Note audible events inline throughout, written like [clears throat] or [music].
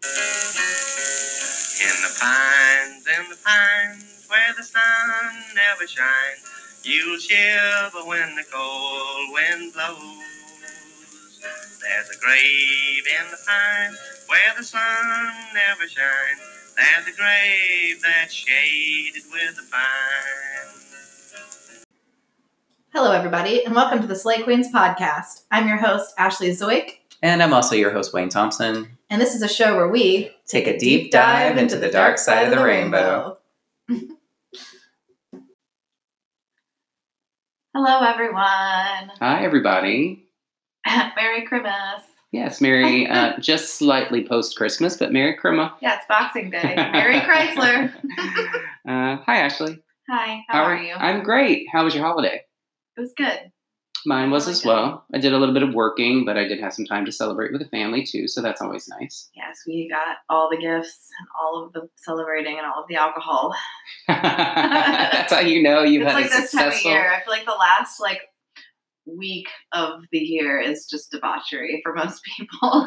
In the pines, in the pines, where the sun never shines, you'll shiver when the cold wind blows. There's a grave in the pines where the sun never shines. There's a grave that's shaded with the pines. Hello, everybody, and welcome to the Slay Queens podcast. I'm your host, Ashley Zoik, And I'm also your host, Wayne Thompson. And this is a show where we Take a deep dive into the dark side of the rainbow. [laughs] Hello, everyone. Hi, everybody. [laughs] Merry Christmas. Yes, Merry, [laughs] uh, just slightly post Christmas, but Merry Christmas. Yeah, it's Boxing Day. Merry Chrysler. Uh, hi, Ashley. Hi, how are you? I'm great. How was your holiday? It was good. Mine was Oh, as good. well. I did a little bit of working, but I did have some time to celebrate with the family too, so that's always nice. Yes, we got all the gifts and all of the celebrating and all of the alcohol. [laughs] that's how you know you've it's had like a this time of successful. year. I feel like the last like week of the year is just debauchery for most [laughs] people.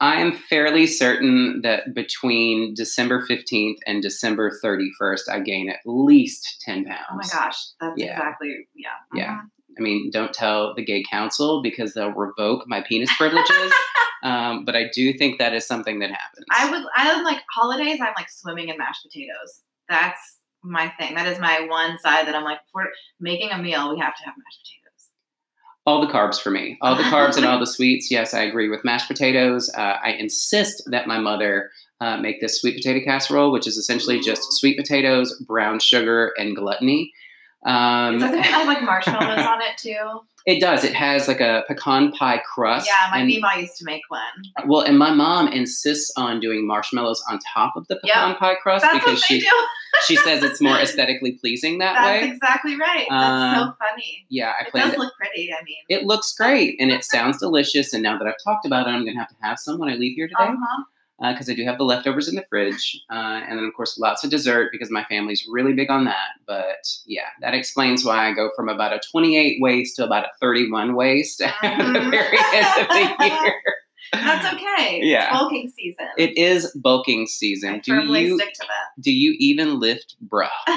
I am fairly certain that between December 15th and December 31st, I gain at least 10 pounds. Oh my gosh, that's Yeah. exactly yeah. Yeah. Mhm. I mean, don't tell the gay council because they'll revoke my penis privileges. [laughs] um, but I do think that is something that happens. I would I'm like holidays. I'm like swimming in mashed potatoes. That's my thing. That is my one side that I'm like, if we're making a meal, we have to have mashed potatoes. all the carbs for me, all the carbs and all the [laughs] sweets. Yes, I agree with mashed potatoes. Uh, I insist that my mother uh, make this sweet potato casserole, which is essentially just sweet potatoes, brown sugar, and gluttony. Um, Doesn't it have like marshmallows on it too? [laughs] It does. It has like a pecan pie crust. Yeah, my and, Mima used to make one. Well, and my mom insists on doing marshmallows on top of the Yep. pecan pie crust That's because she do. [laughs] she says it's more aesthetically pleasing that That's way. exactly right. That's Uh, so funny. Yeah, I It does look pretty. I mean, It looks great and it sounds delicious. And now that I've talked about it, I'm going to have to have some when I leave here today uh-huh. Because I do have the leftovers in the fridge. Uh, and then, of course, lots of dessert because my family's really big on that. But yeah, that explains why I go from about a 28 waist to about a 31 waist at the Mhm. very end of the [laughs] year. That's okay. Yeah. It's bulking season. It is bulking season. I Do you stick to that. do you even lift bra? [laughs]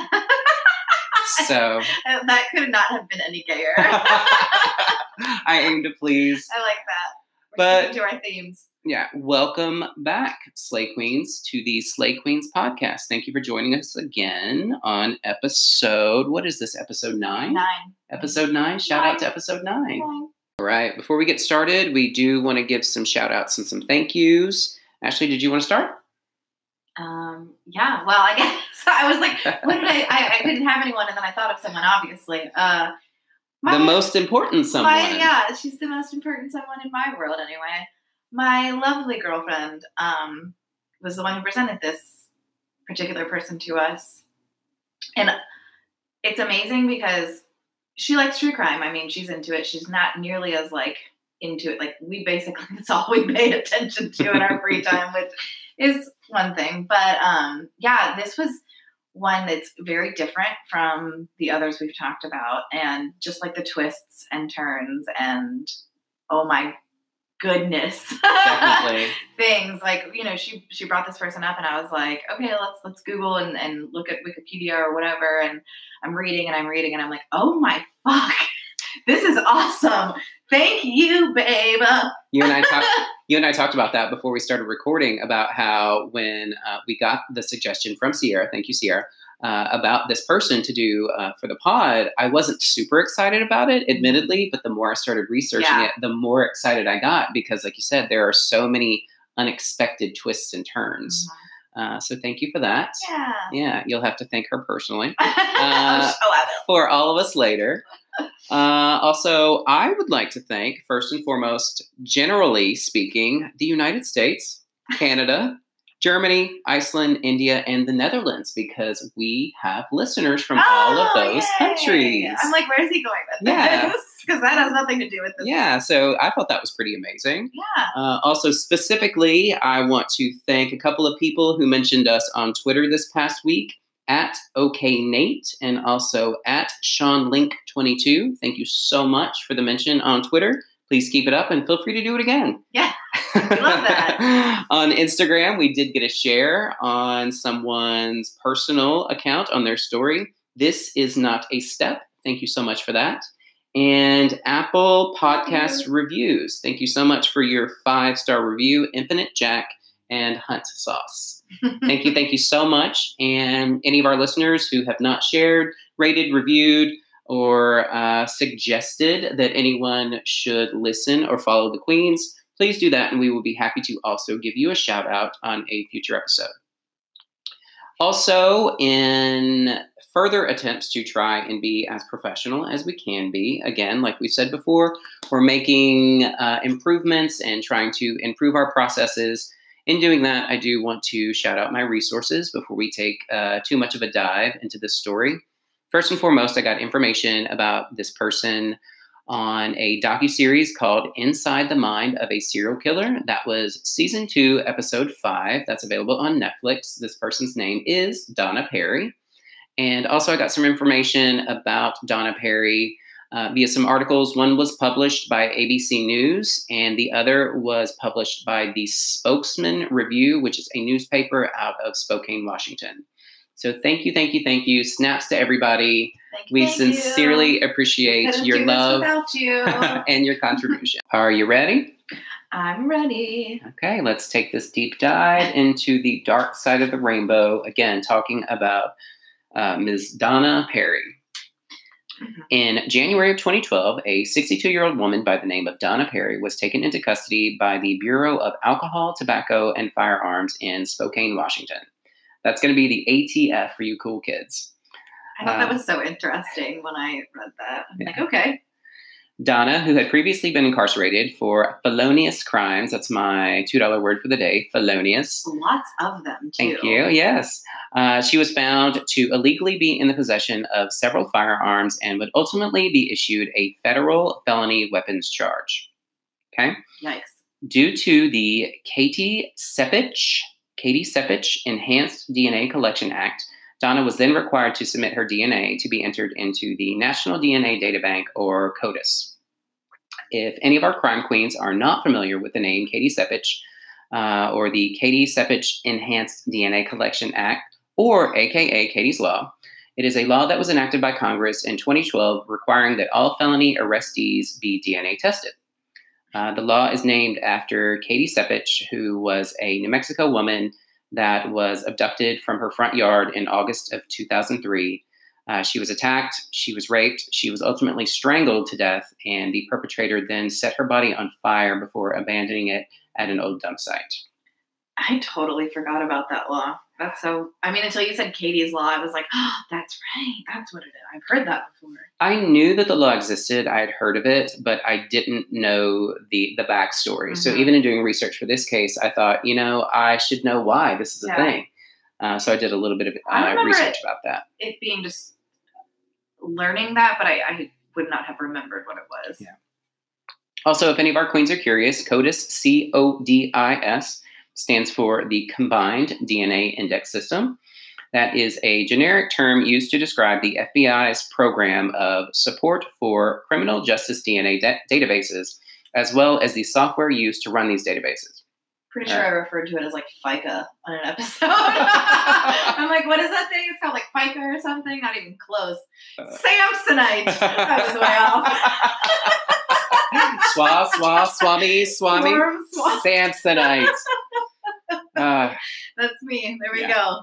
so Uh, That could not have been any gayer. [laughs] I aim to please. I like that. But- to our themes. Yeah, welcome back, Slay Queens, to the Slay Queens podcast. Thank you for joining us again on episode. What is this? Episode nine. Nine. Episode nine. Shout out to episode nine. Nine. All right. Before we get started, we do want to give some shout outs and some thank yous. Ashley, did you want to start? Um, yeah, well, I guess [laughs] I was like, what did I, I? I [laughs] didn't have anyone, and then I thought of someone, obviously. Uh, my- the most important someone. My, yeah, she's the most important someone in my world, anyway. My lovely girlfriend um, was the one who presented this particular person to us. And it's amazing because she likes true crime. I mean, she's into it. She's not nearly as like into it. Like we basically [laughs] that's all we pay attention to in our free [laughs] time, which is one thing. But um, yeah, this was one that's very different from the others we've talked about, and just like the twists and turns and oh my goodness. [laughs] Things like you know she she brought this person up and i was like okay let's let's google and, and look at wikipedia or whatever and i'm reading and i'm reading and i'm like oh my fuck. [laughs] This is awesome. Thank you babe. You and I talked. [laughs] you and I talked about that before we started recording about how when uh, we got the suggestion from Sierra, thank you, Sierra, uh, about this person to do uh, for the pod, I wasn't super excited about it, admittedly, but the more I started researching Yeah. it, the more excited I got because, like you said, there are so many unexpected twists and turns. Uh, so thank you for that. yeah Yeah, you'll have to thank her personally oh, I will. for all of us later. Uh, also, I would like to thank, first and foremost, generally speaking, the United States, Canada, Germany, Iceland, India, and the Netherlands, because we have listeners from all of Oh, those yay. countries. i'm like where's he going with Yeah. this [laughs] because that has nothing to do with this Yeah, so I thought that was pretty amazing. yeah Uh, also, specifically, I want to thank a couple of people who mentioned us on Twitter this past week at OKNate and also at Sean Link22. Thank you so much for the mention on Twitter. Please keep it up and feel free to do it again. Yeah, love that. [laughs] on Instagram, we did get a share on someone's personal account on their story. This is not a step. Thank you so much for that. And Apple Podcast reviews. Thank you so much for your five star review, Infinite Jack and Hunt Sauce. thank you, thank you so much. And any of our listeners who have not shared, rated, reviewed, or uh, suggested that anyone should listen or follow the Queens, please do that, and we will be happy to also give you a shout out on a future episode. Also, in further attempts to try and be as professional as we can be, again, like we said before, we're making uh, improvements and trying to improve our processes. In doing that, I do want to shout out my resources before we take uh, too much of a dive into this story. First and foremost, I got information about this person on a docu-series called Inside the Mind of a Serial Killer. That was season two, episode five. That's available on Netflix. This person's name is Donna Perry. And also, I got some information about Donna Perry uh, via some articles. One was published by ABC News, and the other was published by the Spokesman Review, which is a newspaper out of Spokane, Washington. So thank you, thank you, thank you. Snaps to everybody. Thank We thank you. sincerely appreciate Couldn't your love you. [laughs] and your contribution. Are you ready? I'm ready. Okay, let's take this deep dive into the dark side of the rainbow. Again, talking about uh, Ms. Donna Perry. Mhm. In January of 2012, a 62 year old woman by the name of Donna Perry was taken into custody by the Bureau of Alcohol, Tobacco, and Firearms in Spokane, Washington. That's going to be the ATF for you cool kids. I thought that Uh, was so interesting when I read that. I'm like, okay. Donna, who had previously been incarcerated for felonious crimes, that's my $2 word for the day, felonious. Lots of them, too. Thank you. Yes. Uh, she was found to illegally be in the possession of several firearms and would ultimately be issued a federal felony weapons charge. Okay. Nice. Due to the Katie Sepich, Katie Sepich Enhanced DNA Collection Act, Donna was then required to submit her DNA to be entered into the National DNA Databank or CODIS. If any of our crime queens are not familiar with the name Katie Sepich uh, or the Katie Sepich Enhanced DNA Collection Act, or AKA Katie's Law, it is a law that was enacted by Congress in 2012 requiring that all felony arrestees be DNA tested. Uh, the law is named after Katie Sepich, who was a New Mexico woman that was abducted from her front yard in August of 2003. Uh, she was attacked, she was raped, she was ultimately strangled to death, and the perpetrator then set her body on fire before abandoning it at an old dump site. I totally forgot about that law. That's so. I mean, until you said Katie's law, I was like, oh, that's right. That's what it is. I've heard that before. I knew that the law existed. I had heard of it, but I didn't know the the backstory. So Mhm. even in doing research for this case, I thought, you know, I should know why this is a thing. Uh, so I did a little bit of uh, research it- about that. It being just learning that, but I, I would not have remembered what it was. Yeah. Also, if any of our queens are curious, CODIS, C O D I S, stands for the Combined DNA Index System. That is a generic term used to describe the FBI's program of support for criminal justice DNA da- databases, as well as the software used to run these databases. Pretty sure I referred to it as like FICA on an episode. [laughs] I'm like, what is that thing? It's called like FICA or something. Not even close. Uh. Samsonite. [laughs] I was way off. Swa, swa, swami, swami, swarm. Samsonite. Uh, That's me. There we Yeah. go.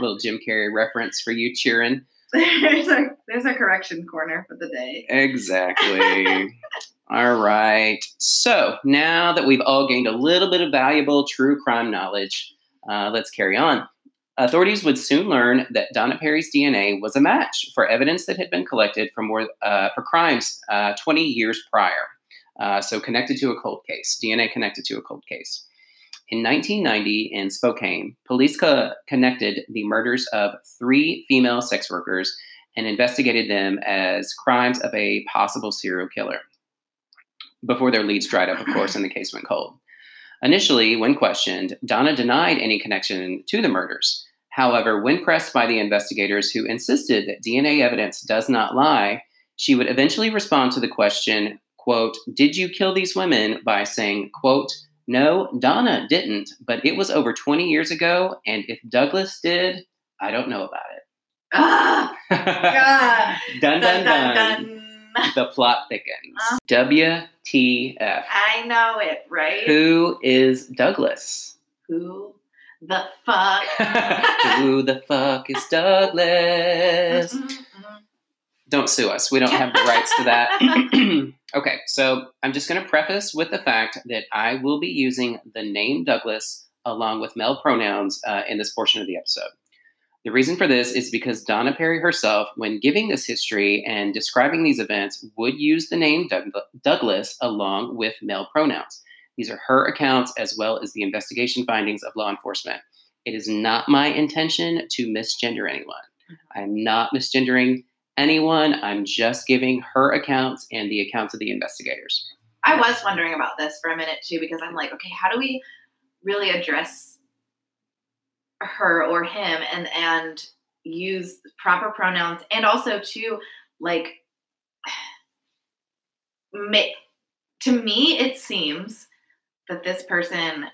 little Jim Carrey reference for you, cheering. [laughs] there's a there's a correction corner for the day. Exactly. [laughs] all right. So now that we've all gained a little bit of valuable true crime knowledge, uh, let's carry on. Authorities would soon learn that Donna Perry's DNA was a match for evidence that had been collected for more uh, for crimes uh, 20 years prior. Uh, so connected to a cold case, DNA connected to a cold case. In 1990, in Spokane, police co- connected the murders of three female sex workers and investigated them as crimes of a possible serial killer. Before their leads dried up, of course, and the case went cold. Initially, when questioned, Donna denied any connection to the murders. However, when pressed by the investigators who insisted that DNA evidence does not lie, she would eventually respond to the question, quote, Did you kill these women? by saying, quote, No, Donna didn't, but it was over 20 years ago, and if Douglas did, I don't know about Ah, it. [laughs] God. dun, dun, Dun, dun, dun, dun. The plot thickens. Uh. WTF. I know it, right? Who is Douglas? Who the fuck? [laughs] Who the fuck is Douglas? Don't sue us. We don't have the rights to that. [laughs] [clears throat] okay, so I'm just going to preface with the fact that I will be using the name Douglas along with male pronouns uh, in this portion of the episode. The reason for this is because Donna Perry herself, when giving this history and describing these events, would use the name Doug- Douglas along with male pronouns. These are her accounts as well as the investigation findings of law enforcement. It is not my intention to misgender anyone. I'm not misgendering anyone. I'm just giving her accounts and the accounts of the investigators. I was wondering about this for a minute too because I'm like, okay, how do we really address her or him and and use proper pronouns and also to like ma- to me it seems that this person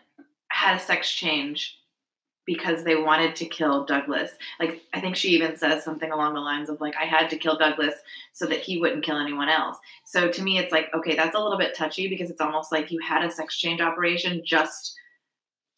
had a sex change because they wanted to kill Douglas. Like I think she even says something along the lines of like I had to kill Douglas so that he wouldn't kill anyone else. So to me it's like okay, that's a little bit touchy because it's almost like you had a sex change operation just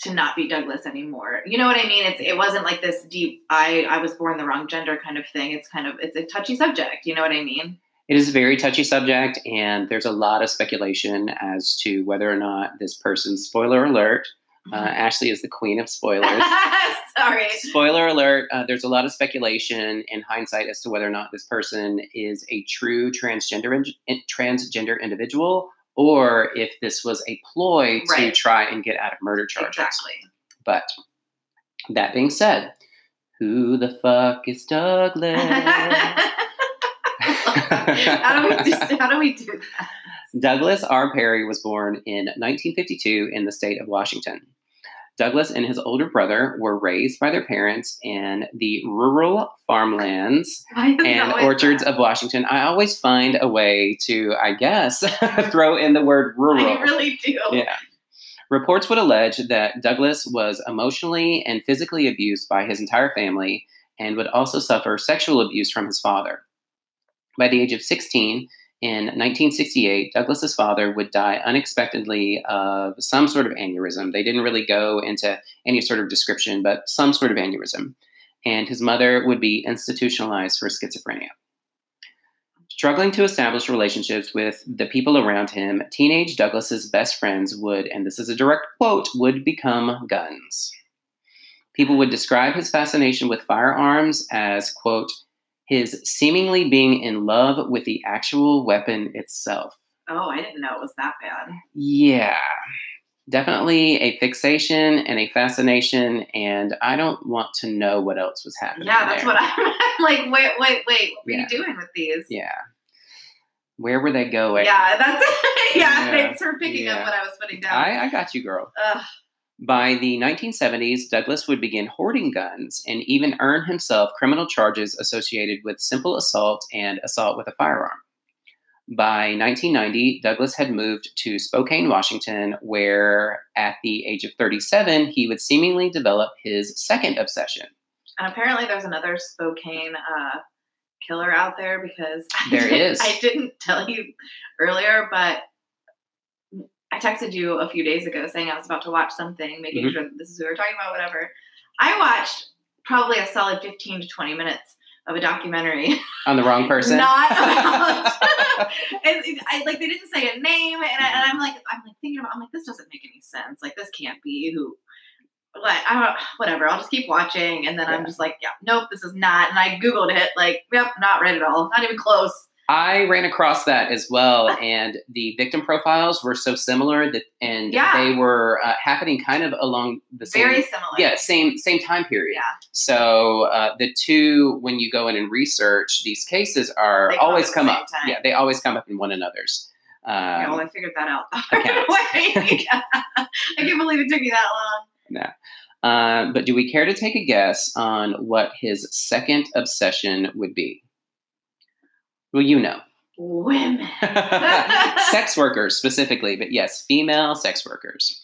to not be Douglas anymore. You know what I mean? It's it wasn't like this deep I I was born the wrong gender kind of thing. It's kind of it's a touchy subject, you know what I mean? It is a very touchy subject, and there's a lot of speculation as to whether or not this person, spoiler alert, uh, Ashley is the queen of [laughs] spoilers. Sorry. Spoiler alert, uh, there's a lot of speculation in hindsight as to whether or not this person is a true transgender in- transgender individual or if this was a ploy to Right. try and get out of murder charges. Exactly. But that being said, who the fuck is Douglas? [laughs] how do we [laughs] how do we do that? Douglas R. Perry was born in 1952 in the state of Washington. Douglas and his older brother were raised by their parents in the rural farmlands [laughs] Why is it and orchards that? of Washington. I always find a way to, I guess, [laughs] throw in the word rural. I really do. Yeah. Reports would allege that Douglas was emotionally and physically abused by his entire family and would also suffer sexual abuse from his father. By the age of 16, in 1968, Douglas's father would die unexpectedly of some sort of aneurysm. They didn't really go into any sort of description, but some sort of aneurysm. And his mother would be institutionalized for schizophrenia. Struggling to establish relationships with the people around him, teenage Douglas's best friends would, and this is a direct quote, would become guns. People would describe his fascination with firearms as, quote, his seemingly being in love with the actual weapon itself. Oh, I didn't know it was that bad. Yeah, definitely a fixation and a fascination, and I don't want to know what else was happening. Yeah, that's there. what I'm, [laughs] like. Wait, wait, wait. What were Yeah. you doing with these? Yeah. Where were they going? Yeah, that's [laughs] yeah. Yeah, Thanks for picking yeah. up what I was putting down. I, I got you, girl. Ugh. By the 1970s, Douglas would begin hoarding guns and even earn himself criminal charges associated with simple assault and assault with a firearm. By 1990, Douglas had moved to Spokane, Washington, where at the age of 37, he would seemingly develop his second obsession. And apparently, there's another Spokane uh, killer out there because [laughs] I There didn't- is. I didn't tell you earlier, but I texted you a few days ago saying I was about to watch something, making Mhm. sure that this is who we were talking about, whatever. I watched probably a solid 15 to 20 minutes of a documentary [laughs] On the wrong person? not [laughs] about [laughs] I like they didn't say a name and, I, and I'm like I'm like thinking about I'm like this doesn't make any sense like this can't be who like I don't whatever I'll just keep watching and then I'm just like yeah nope this is not and I googled it like yep not right at all not even close I ran across that as well, and the victim profiles were so similar that, and Yeah. they were uh, happening kind of along the same very similar. Yeah same same time period. Yeah. so uh, the two when you go in and research these cases are come always come up. time. yeah they always come up in one another's. Yeah, well um, I figured that out. [laughs] [laughs] I can't believe it took you that long. Uh, but do we care to take a guess on what his second obsession would be well you know Women. [laughs] [laughs] sex workers specifically, but yes, female sex workers.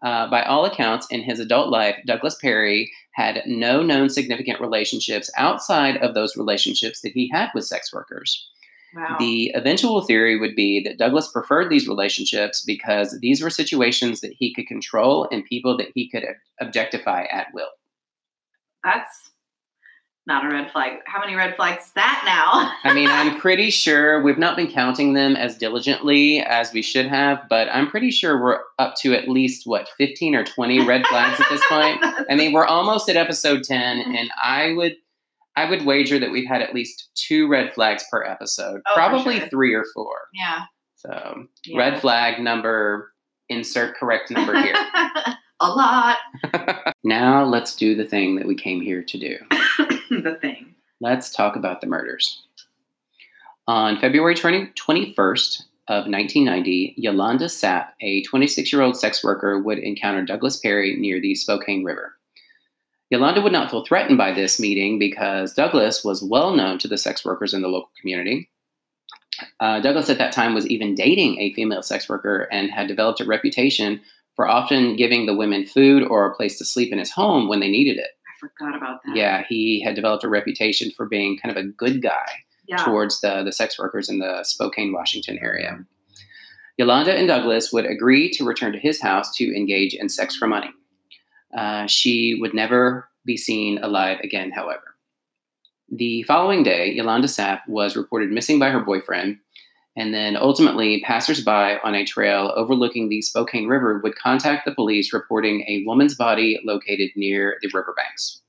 Uh, by all accounts, in his adult life, Douglas Perry had no known significant relationships outside of those relationships that he had with sex workers. Wow. The eventual theory would be that Douglas preferred these relationships because these were situations that he could control and people that he could objectify at will. That's not a red flag. How many red flags is that now? [laughs] I mean, I'm pretty sure we've not been counting them as diligently as we should have, but I'm pretty sure we're up to at least, what, 15 or 20 red flags at this point? [laughs] I mean, we're almost at episode 10, and I would. I would wager that we've had at least two red flags per episode, Oh, probably sure. three or four. yeah. So, yeah. red flag number, insert correct number here. [laughs] a lot. [coughs] now, let's do the thing that we came here to do. [coughs] the thing. Let's talk about the murders. On February 20, 21st of 1990, Yolanda Sapp, a 26 year old sex worker, would encounter Douglas Perry near the Spokane River. Yolanda would not feel threatened by this meeting because Douglas was well known to the sex workers in the local community. Uh, Douglas at that time was even dating a female sex worker and had developed a reputation for often giving the women food or a place to sleep in his home when they needed it. I forgot about that. Yeah, he had developed a reputation for being kind of a good guy Yeah. towards the, the sex workers in the Spokane, Washington area. Yolanda and Douglas would agree to return to his house to engage in sex for money. Uh, she would never be seen alive again, however. The following day, Yolanda Sapp was reported missing by her boyfriend, and then ultimately, passersby on a trail overlooking the Spokane River would contact the police reporting a woman's body located near the riverbanks.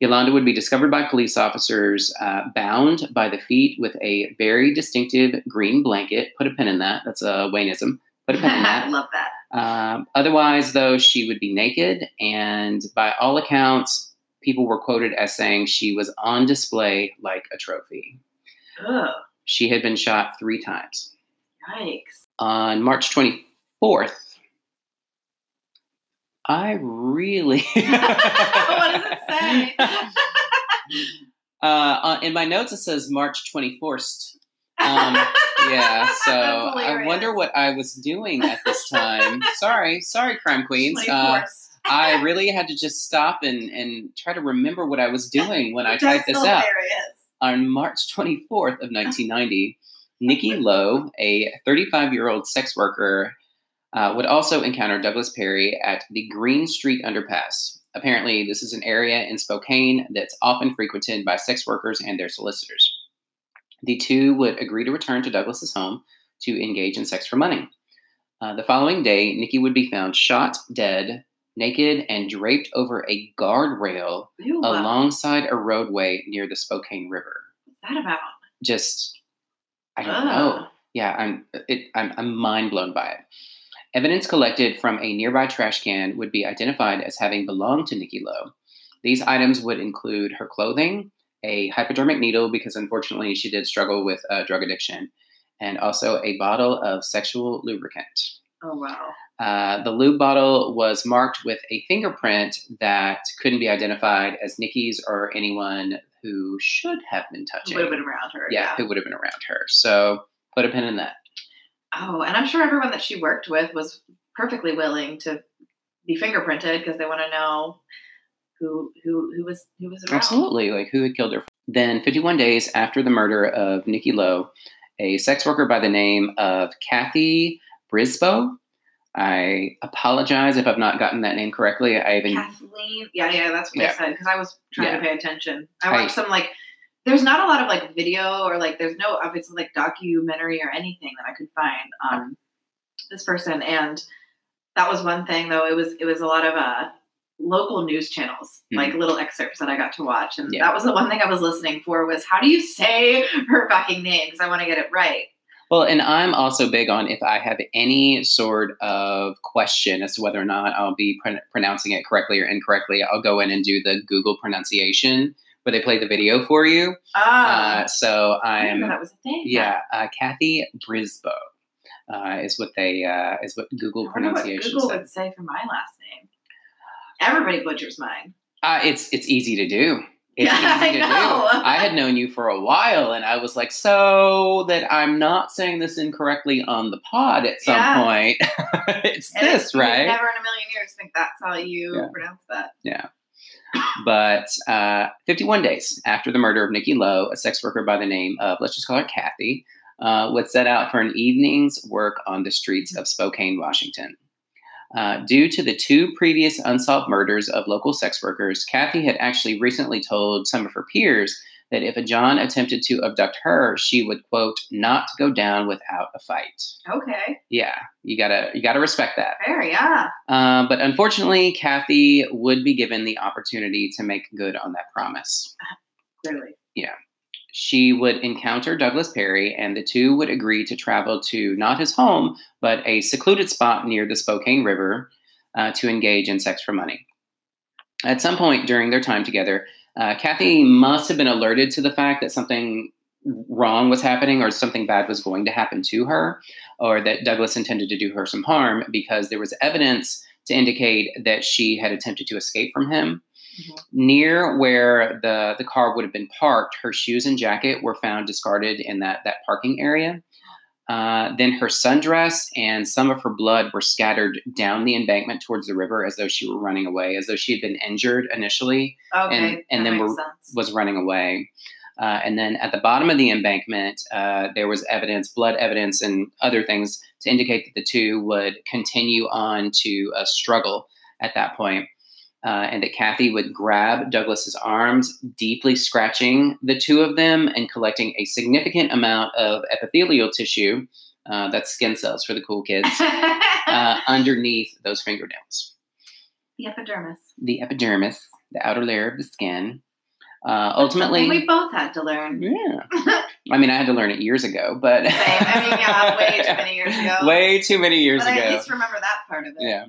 Yolanda would be discovered by police officers uh, bound by the feet with a very distinctive green blanket. Put a pin in that. That's a Wayneism. Put a pin in I [laughs] that. love that. Um, otherwise, though, she would be naked, and by all accounts, people were quoted as saying she was on display like a trophy. Ugh. She had been shot three times. Yikes. On March 24th, I really. [laughs] what does it say? [laughs] Uh, in my notes, it says March 24th. Um, yeah, [laughs] so I wonder what I was doing at this time. sorry, sorry, crime queens. Uh, I really had to just stop and, and try to remember what I was doing when I typed this out. On March 24th of 1990, Nikki Lowe, a 35 year old sex worker, uh, would also encounter Douglas Perry at the Green Street Underpass. Apparently, this is an area in Spokane that's often frequented by sex workers and their solicitors. The two would agree to return to Douglas's home to engage in sex for money. Uh, the following day, Nikki would be found shot dead, naked, and draped over a guardrail Ew, alongside a roadway near the Spokane River. What's that about? Just, I don't Ugh. know. Yeah, I'm it, I'm, I'm mind blown by it. Evidence collected from a nearby trash can would be identified as having belonged to Nikki Lowe. These items would include her clothing, a hypodermic needle, because unfortunately she did struggle with uh, drug addiction, and also a bottle of sexual lubricant. Oh wow. Uh, the lube bottle was marked with a fingerprint that couldn't be identified as Nikki's or anyone who should have been touching. Who would have been around her. yeah, Yeah. who would have been around her. So put a pin in that. Oh, and I'm sure everyone that she worked with was perfectly willing to be fingerprinted because they want to know who who who was who was around. Absolutely, like who had killed her. Then, 51 days after the murder of Nikki Lowe, a sex worker by the name of Kathy Brisbois. I apologize if I've not gotten that name correctly. I even Kathleen. Yeah, yeah, that's what Yeah. I said because I was trying Yeah. to pay attention. I I- watched some like. There's not a lot of like video or like there's no obviously like documentary or anything that I could find on this person, and that was one thing though. It was it was a lot of uh local news channels, Mhm. like little excerpts that I got to watch, and Yeah. that was the one thing I was listening for was how do you say her fucking name because I want to get it right. Well, and I'm also big on if I have any sort of question as to whether or not I'll be pron- pronouncing it correctly or incorrectly, I'll go in and do the Google pronunciation where they play the video for you. Ah, Uh, so I didn't know I'm, that was a thing. yeah, uh, Kathy Brisbois uh, is what they uh, is what Google wonder what pronunciation Google says. would say for my last name. Everybody butchers mine. Uh, it's it's easy to do. It's Yeah, easy I to know. do. I had known you for a while, and I was like, so that I'm not saying this incorrectly on the pod at some Yeah. point. [laughs] it's And this, would right? Never in a million years think that's how you Yeah. pronounce that. Yeah. But uh, 51 days after the murder of Nikki Lowe, a sex worker by the name of, let's just call her Kathy, uh, would set out for an evening's work on the streets of Spokane, Washington. Uh, due to the two previous unsolved murders of local sex workers, Kathy had actually recently told some of her peers that if a John attempted to abduct her, she would quote not go down without a fight. Okay. Yeah, you gotta you gotta respect that. Fair, yeah. Uh, but unfortunately, Kathy would be given the opportunity to make good on that promise. Clearly. She would encounter Douglas Perry, and the two would agree to travel to not his home, but a secluded spot near the Spokane River uh, to engage in sex for money. At some point during their time together, uh, Kathy must have been alerted to the fact that something wrong was happening or something bad was going to happen to her, or that Douglas intended to do her some harm because there was evidence to indicate that she had attempted to escape from him. Mhm. Near where the, the car would have been parked, her shoes and jacket were found discarded in that, that parking area. Uh, then her sundress and some of her blood were scattered down the embankment towards the river as though she were running away, as though she had been injured initially Okay. And- and then makes was running away. Uh, and then at the bottom of the embankment, uh, there was evidence, blood evidence, and other things to indicate that the two would continue on to a struggle at that point. Uh, and that Kathy would grab Douglas's arms, deeply scratching the two of them and collecting a significant amount of epithelial tissue, uh, that's skin cells for the cool kids, [laughs] uh, underneath those fingernails the epidermis. the epidermis, the outer layer of the skin. Uh, ultimately, we both had to learn. yeah. [laughs] I mean, I had to learn it years ago, but Same. I mean, yeah, way too many years [laughs] ago. Way too many years but I at least remember that part of it. Yeah.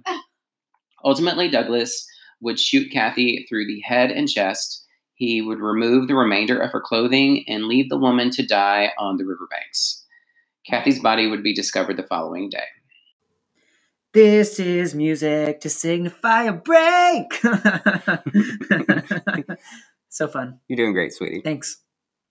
Ultimately, Douglas would shoot Kathy through the head and chest. He would remove the remainder of her clothing and leave the woman to die on the riverbanks. Kathy's body would be discovered the following day. This is music to signify a break. [laughs] so fun. You're doing great, sweetie. Thanks.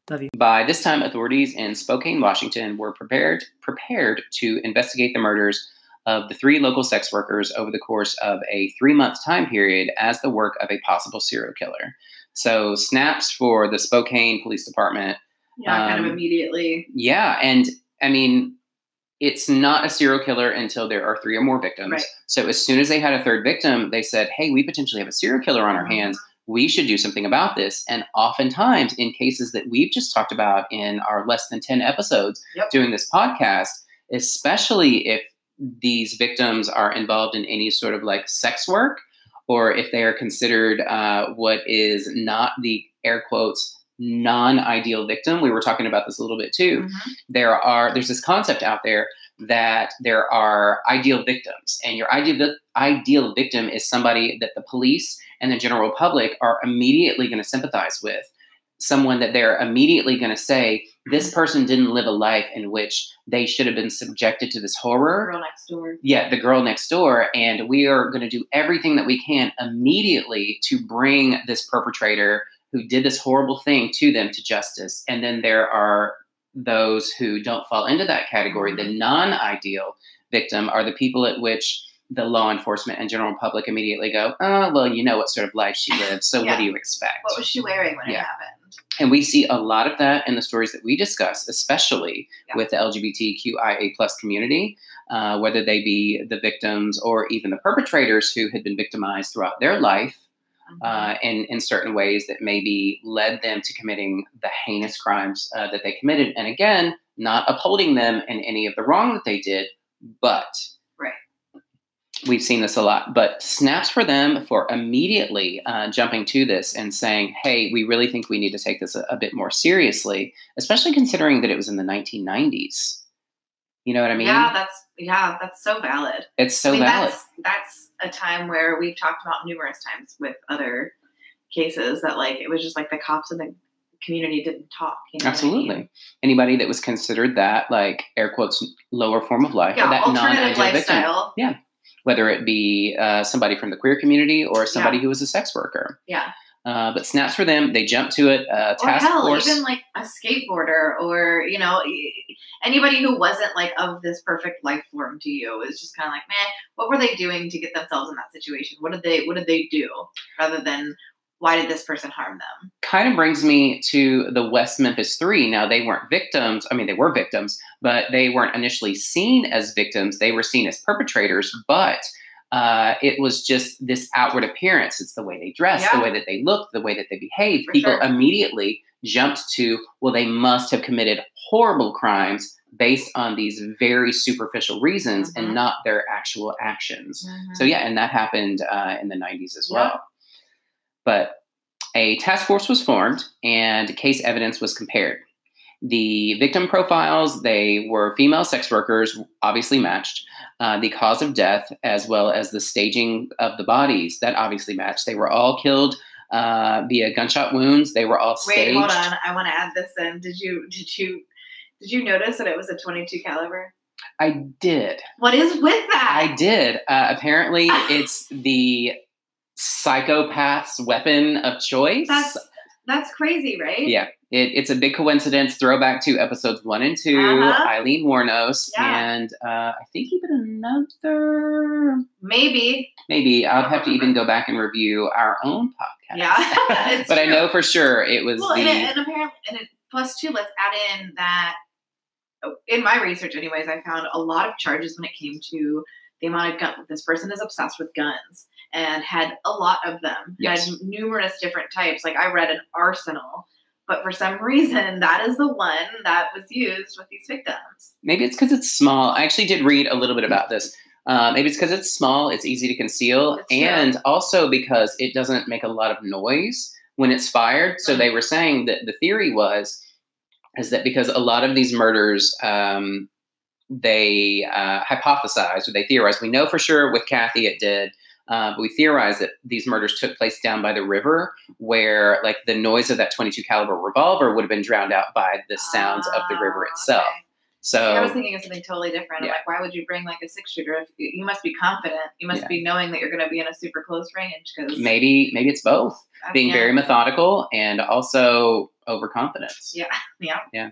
Love you. By this time, authorities in Spokane, Washington were prepared prepared to investigate the murders of the three local sex workers over the course of a three month time period as the work of a possible serial killer. So, snaps for the Spokane Police Department. Yeah, kind Um, of immediately. Yeah, and I mean, it's not a serial killer until there are three or more victims. Right. So, as soon as they had a third victim, they said, hey, we potentially have a serial killer on our Uh-huh. hands we should do something about this. And oftentimes, in cases that we've just talked about in our less than 10 episodes Yep. doing this podcast, especially if these victims are involved in any sort of like sex work or if they are considered uh, what is not the air quotes non ideal victim. We were talking about this a little bit too Mhm. there are there's this concept out there that there are ideal victims and your ideal ideal victim is somebody that the police and the general public are immediately going to sympathize with someone that they're immediately going to say mm-hmm. this person didn't live a life in which they should have been subjected to this horror The Girl next door. yeah, the girl next door, and we are going to do everything that we can immediately to bring this perpetrator who did this horrible thing to them to justice. And then there are those who don't fall into that category. The mm-hmm. non ideal victim are the people at which the law enforcement and general public immediately go, oh, well, you know what sort of life she lived, so Yeah. what do you expect? What was she wearing when Yeah. it happened? And we see a lot of that in the stories that we discuss, especially Yeah. with the LGBTQIA plus community, uh, whether they be the victims or even the perpetrators who had been victimized throughout their life Mm-hmm. uh, in, in certain ways that maybe led them to committing the heinous crimes uh, that they committed. And again, not upholding them in any of the wrong that they did, but. We've seen this a lot. But snaps for them for immediately uh, jumping to this and saying, hey, we really think we need to take this a, a bit more seriously, especially considering that it was in the 1990s. You know what I mean? yeah, that's yeah, that's so valid. it's so I mean, valid. that's that's a time where we've talked about numerous times with other cases that like it was just like the cops and the community didn't talk. You know what I Absolutely. mean? Anybody that was considered that, like, air quotes, lower form of life, or Yeah, that non alternative ideal victim, lifestyle. Whether it be uh, somebody from the queer community or somebody Yeah. who was a sex worker. Yeah. Uh, but snaps for them. They jump to it. Uh, or hell, force. even like a skateboarder, or you know, anybody who wasn't like of this perfect life form to you is just kind of like, man, what were they doing to get themselves in that situation? What did they What did they do rather than why did this person harm them? kind of brings me to the West Memphis Three. Now, they weren't victims. I mean, they were victims, but they weren't initially seen as victims. They were seen as perpetrators, but uh, it was just this outward appearance. It's the way they dressed, Yeah. the way that they looked, the way that they behaved. For People sure. immediately jumped to, well, they must have committed horrible crimes based on these very superficial reasons Mhm. and not their actual actions. Mm-hmm. So yeah, and that happened uh, in the 90s as Yeah. well. But a task force was formed and case evidence was compared. The victim profiles, they were female sex workers, obviously matched. Uh, the cause of death, as well as the staging of the bodies, that obviously matched. They were all killed uh, via gunshot wounds. They were all Wait, staged. hold on. I want to add this in. Did you Did you Did you notice that it was a 22 caliber? I did. What is with that? I did. Uh, apparently, [laughs] it's the psychopath's weapon of choice. That's that's crazy, right? Yeah, it, it's a big coincidence. Throwback to episodes one and 2 Uh-huh. Aileen Wuornos, Yeah. and uh, I think even another. Maybe. Maybe I'd have to even go back and review our own podcast. Yeah, [laughs] [laughs] but I know for sure it was Well, the. and, it, and apparently, and it, plus two, let's add in that oh, in my research, anyways, I found a lot of charges when it came to the amount of gun. This person is obsessed with guns and had a lot of them. Yes. Had numerous different types. Like I read an arsenal, but for some [laughs] reason, that is the one that was used with these victims. maybe it's because it's small. I actually did read a little bit about this. Uh, maybe it's because it's small, it's easy to conceal, That's true. and also because it doesn't make a lot of noise when it's fired. So Mhm. they were saying that the theory was is that because a lot of these murders, um, they uh, hypothesized or they theorized. We know for sure with Kathy it did. Uh, but we theorize that these murders took place down by the river, where like the noise of that 22 caliber revolver would have been drowned out by the sounds of the river Ah, itself. okay. So I was thinking of something totally different. Yeah. Like, why would you bring like a six shooter? If you, you must be confident. You must Yeah. be knowing that you're going to be in a super close range because maybe maybe it's both being yeah. very methodical and also overconfidence. Yeah, [laughs] Yeah, yeah.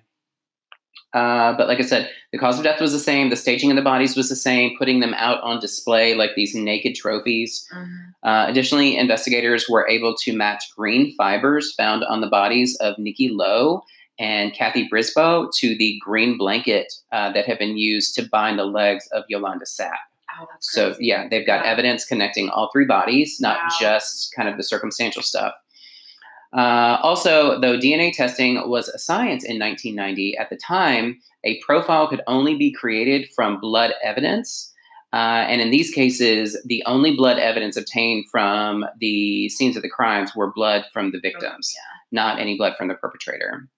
Uh, but like I said, the cause of death was the same. The staging of the bodies was the same. Putting them out on display like these naked trophies. Mhm. Uh, additionally, investigators were able to match green fibers found on the bodies of Nikki Lowe and Kathy Brisbois to the green blanket uh, that had been used to bind the legs of Yolanda Sapp. Oh, So yeah, they've got Wow. evidence connecting all three bodies, not Wow. just kind of the circumstantial stuff. Uh, also, though DNA testing was a science in 1990, at the time, a profile could only be created from blood evidence. Uh, and in these cases, the only blood evidence obtained from the scenes of the crimes were blood from the victims, not any blood from the perpetrator.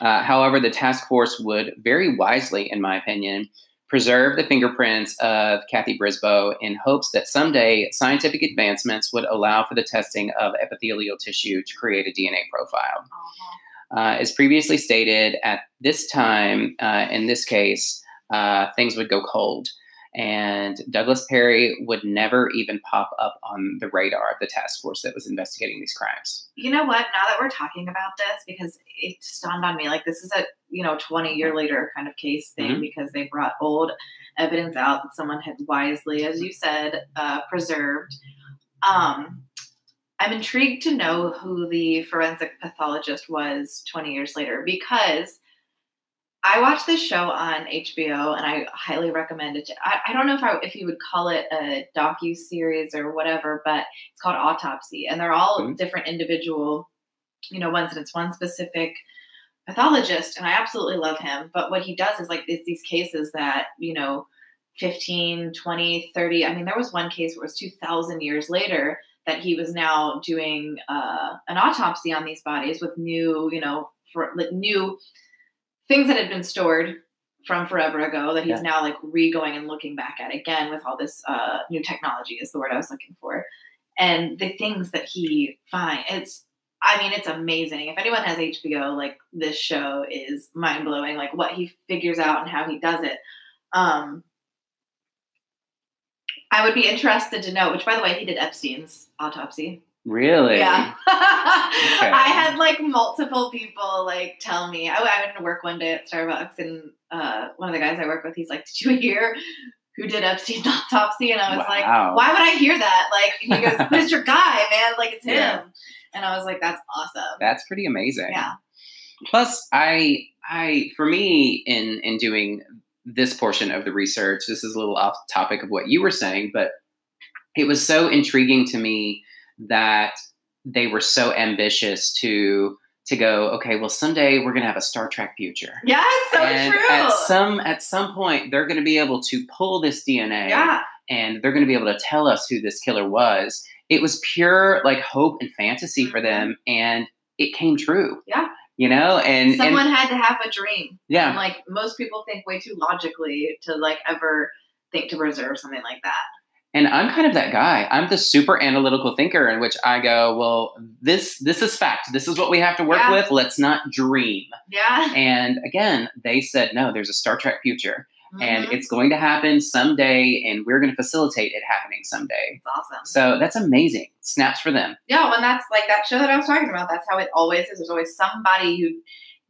Uh, however, the task force would very wisely, in my opinion, preserve the fingerprints of Kathy Brisbois in hopes that someday scientific advancements would allow for the testing of epithelial tissue to create a DNA profile. Uh-huh. Uh, as previously stated, at this time, uh, in this case, uh, things would go cold. And Douglas Perry would never even pop up on the radar of the task force that was investigating these crimes. You know what? Now that we're talking about this, because it dawned on me, like this is a you know 20 year later kind of case thing Mhm. because they brought old evidence out that someone had wisely, as you said, uh, preserved. Um, I'm intrigued to know who the forensic pathologist was 20 years later because I watched this show on HBO and I highly recommend it. I, I don't know if I if you would call it a docu series or whatever, but it's called Autopsy, and they're all Mhm. different individual, you know, ones, and it's one specific pathologist, and I absolutely love him. But what he does is like it's these cases that you know 15 20 30 i mean there was one case where it was 2000 years later that he was now doing uh, an autopsy on these bodies with new you know for like new things that had been stored from forever ago that he's Yeah. now like re-going and looking back at again with all this uh, new technology is the word i was looking for and the things that he finds it's i mean it's amazing if anyone has hbo like this show is mind-blowing like what he figures out and how he does it um I would be interested to know, which by the way, he did Epstein's autopsy. Really? Yeah. [laughs] I had like multiple people like tell me. I, I went to work one day at Starbucks, and uh, one of the guys I work with, he's like, "Did you hear who did Epstein's [laughs] autopsy?" And I was like, "Why would I hear that?" Like he goes, [laughs] "But it's your guy, man. Like it's him." Yeah. And I was like, "That's awesome." That's pretty amazing. yeah. Plus, I, I, for me, in in doing this portion of the research, this is a little off topic of what you were saying, but it was so intriguing to me that they were so ambitious to to go. Okay, well, someday we're going to have a Star Trek future. Yeah, it's so and true. at some at some point, they're going to be able to pull this DNA, yeah. and they're going to be able to tell us who this killer was. It was pure like hope and fantasy for them, mm-hmm. and it came true. Yeah. you know, and Someone and, had to have a dream. yeah, And like most people think way too logically to like ever think to preserve something like that. And I'm kind of that guy. I'm the super analytical thinker in which I go, well, this this is fact. This is what we have to work Yeah. with. Let's not dream. Yeah. And again, they said no, there's a Star Trek future and Mhm. it's going to happen someday and we're going to facilitate it happening someday. it's awesome. So that's amazing. Snaps for them. Yeah, when that's like that show that I was talking about, that's how it always is. There's always somebody who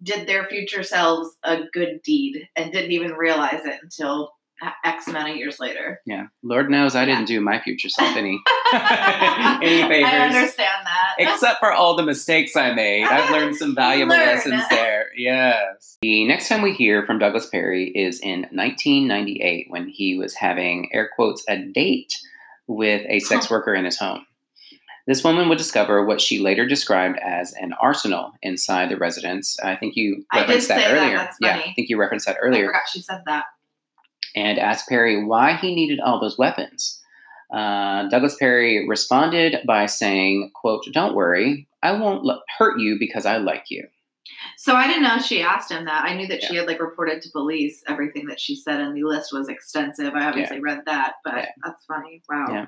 did their future selves a good deed and didn't even realize it until X amount of years later. Yeah. Lord knows I didn't do my future self any [laughs] [laughs] any favors. I understand that. Except for all the mistakes I made. I've learned [laughs] some valuable Learn. lessons there. Yes. The next time we hear from Douglas Perry is in 1998 when he was having, air quotes, a date with a sex worker in his home. This woman would discover what she later described as an arsenal inside the residence. I think you I did referenced that say that. earlier. That's Yeah. I think you referenced that earlier. I forgot she said that. And asked Perry why he needed all those weapons. Uh, Douglas Perry responded by saying, "quote Don't worry, I won't l- hurt you because I like you." So I didn't know she asked him that. I knew that she had like reported to police everything that she said, and the list was extensive. I obviously read that, but Yeah. that's funny. Wow. Yeah.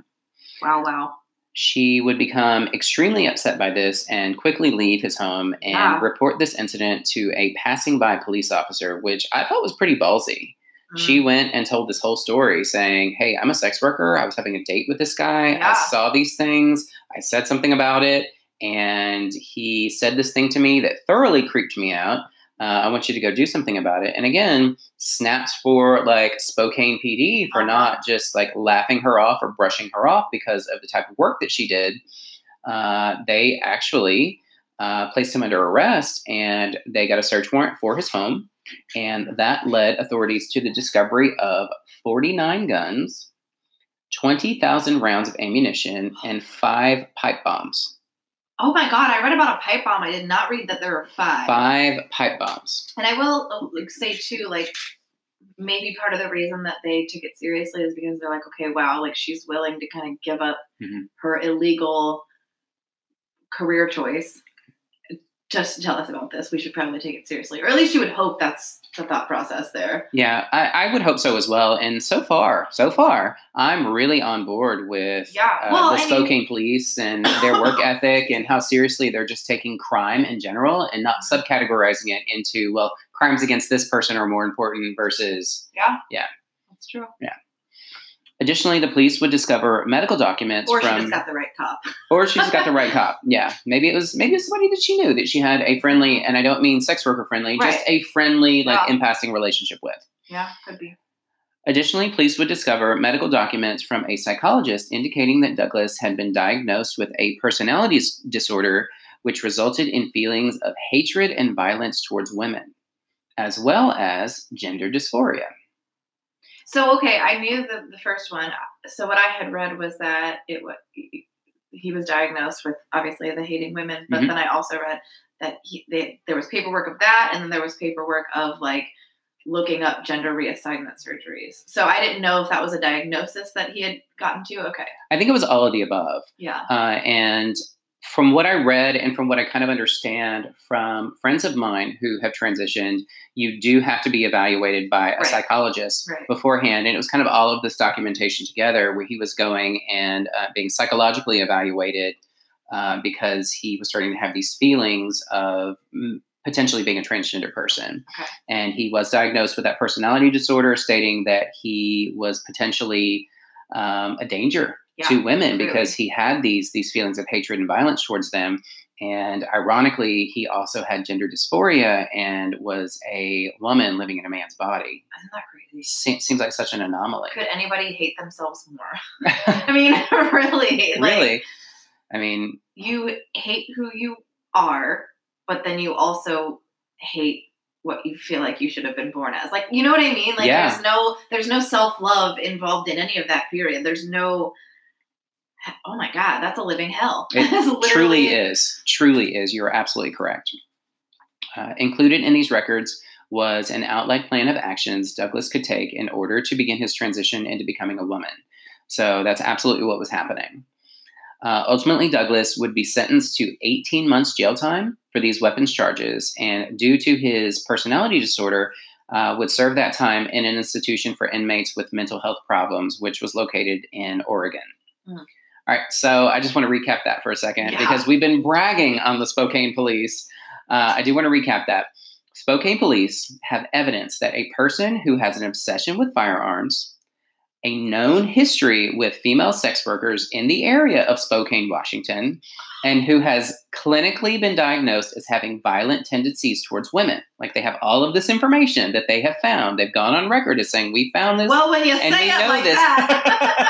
Wow. Wow. She would become extremely upset by this and quickly leave his home and Yeah. report this incident to a passing by police officer, which I thought was pretty ballsy. She Mm. went and told this whole story saying, Hey, I'm a sex worker. I was having a date with this guy. Yeah. I saw these things. I said something about it. And he said this thing to me that thoroughly creeped me out. Uh, I want you to go do something about it. And again, snaps for like Spokane PD for Uh-huh. not just like laughing her off or brushing her off because of the type of work that she did. Uh, they actually uh, placed him under arrest and they got a search warrant for his home. And that led authorities to the discovery of 49 guns, 20,000 rounds of ammunition, and five pipe bombs. Oh my god! I read about a pipe bomb. I did not read that there were five. Five pipe bombs. And I will uh, like say too, like maybe part of the reason that they took it seriously is because they're like, okay, wow, like she's willing to kind of give up Mhm. her illegal career choice just to tell us about this. We should probably take it seriously, or at least you would hope that's the thought process there. Yeah, I, I would hope so as well. And so far, so far, I'm really on board with Yeah, uh, well, the I mean- Spokane police and their work [laughs] ethic and how seriously they're just taking crime in general and not subcategorizing it into, well, crimes against this person are more important versus. Yeah, Yeah. that's true. Additionally, the police would discover medical documents Or she from. just got the right cop. or she's got the [laughs] right cop. Yeah, maybe it was maybe it was somebody that she knew that she had a friendly, and I don't mean sex worker friendly, just a friendly, like Yeah. impassing relationship with. Yeah, could be. Additionally, police would discover medical documents from a psychologist indicating that Douglas had been diagnosed with a personality disorder, which resulted in feelings of hatred and violence towards women, as well as gender dysphoria. So okay, I knew the the first one. So what I had read was that it was he was diagnosed with obviously the hating women, but Mhm. then I also read that he, they, there was paperwork of that, and then there was paperwork of like looking up gender reassignment surgeries. So I didn't know if that was a diagnosis that he had gotten to. Okay, I think it was all of the above. yeah, Uh, and from what I read and from what I kind of understand from friends of mine who have transitioned, you do have to be evaluated by a Right. psychologist Right. beforehand. And it was kind of all of this documentation together where he was going and uh, being psychologically evaluated uh, because he was starting to have these feelings of potentially being a transgender person. Okay. And he was diagnosed with that personality disorder, stating that he was potentially um, a danger Yeah, to women because he had these these feelings of hatred and violence towards them. And ironically, he also had gender dysphoria and was a woman living in a man's body. Isn't that crazy? Se- seems like such an anomaly. Could anybody hate themselves more? [laughs] [laughs] I mean, [laughs] really, like, really? I mean, you hate who you are, but then you also hate what you feel like you should have been born as. Like, you know what I mean? Like, Yeah. there's no there's no self love involved in any of that period. There's no. Oh my god, that's a living hell. [laughs] It truly is. Truly is. You're absolutely correct. Uh, included in these records was an outlined plan of actions Douglas could take in order to begin his transition into becoming a woman. So that's absolutely what was happening. Uh, ultimately, Douglas would be sentenced to 18 months jail time for these weapons charges, and due to his personality disorder, uh, would serve that time in an institution for inmates with mental health problems, which was located in Oregon. Hmm. All right, so I just want to recap that for a second Yeah. because we've been bragging on the Spokane police. Uh, I do want to recap that. Spokane police have evidence that a person who has an obsession with firearms, a known history with female sex workers in the area of Spokane, Washington, and who has clinically been diagnosed as having violent tendencies towards women. Like they have all of this information that they have found. They've gone on record as saying, We found this. Well, when you And say we it know like this. that.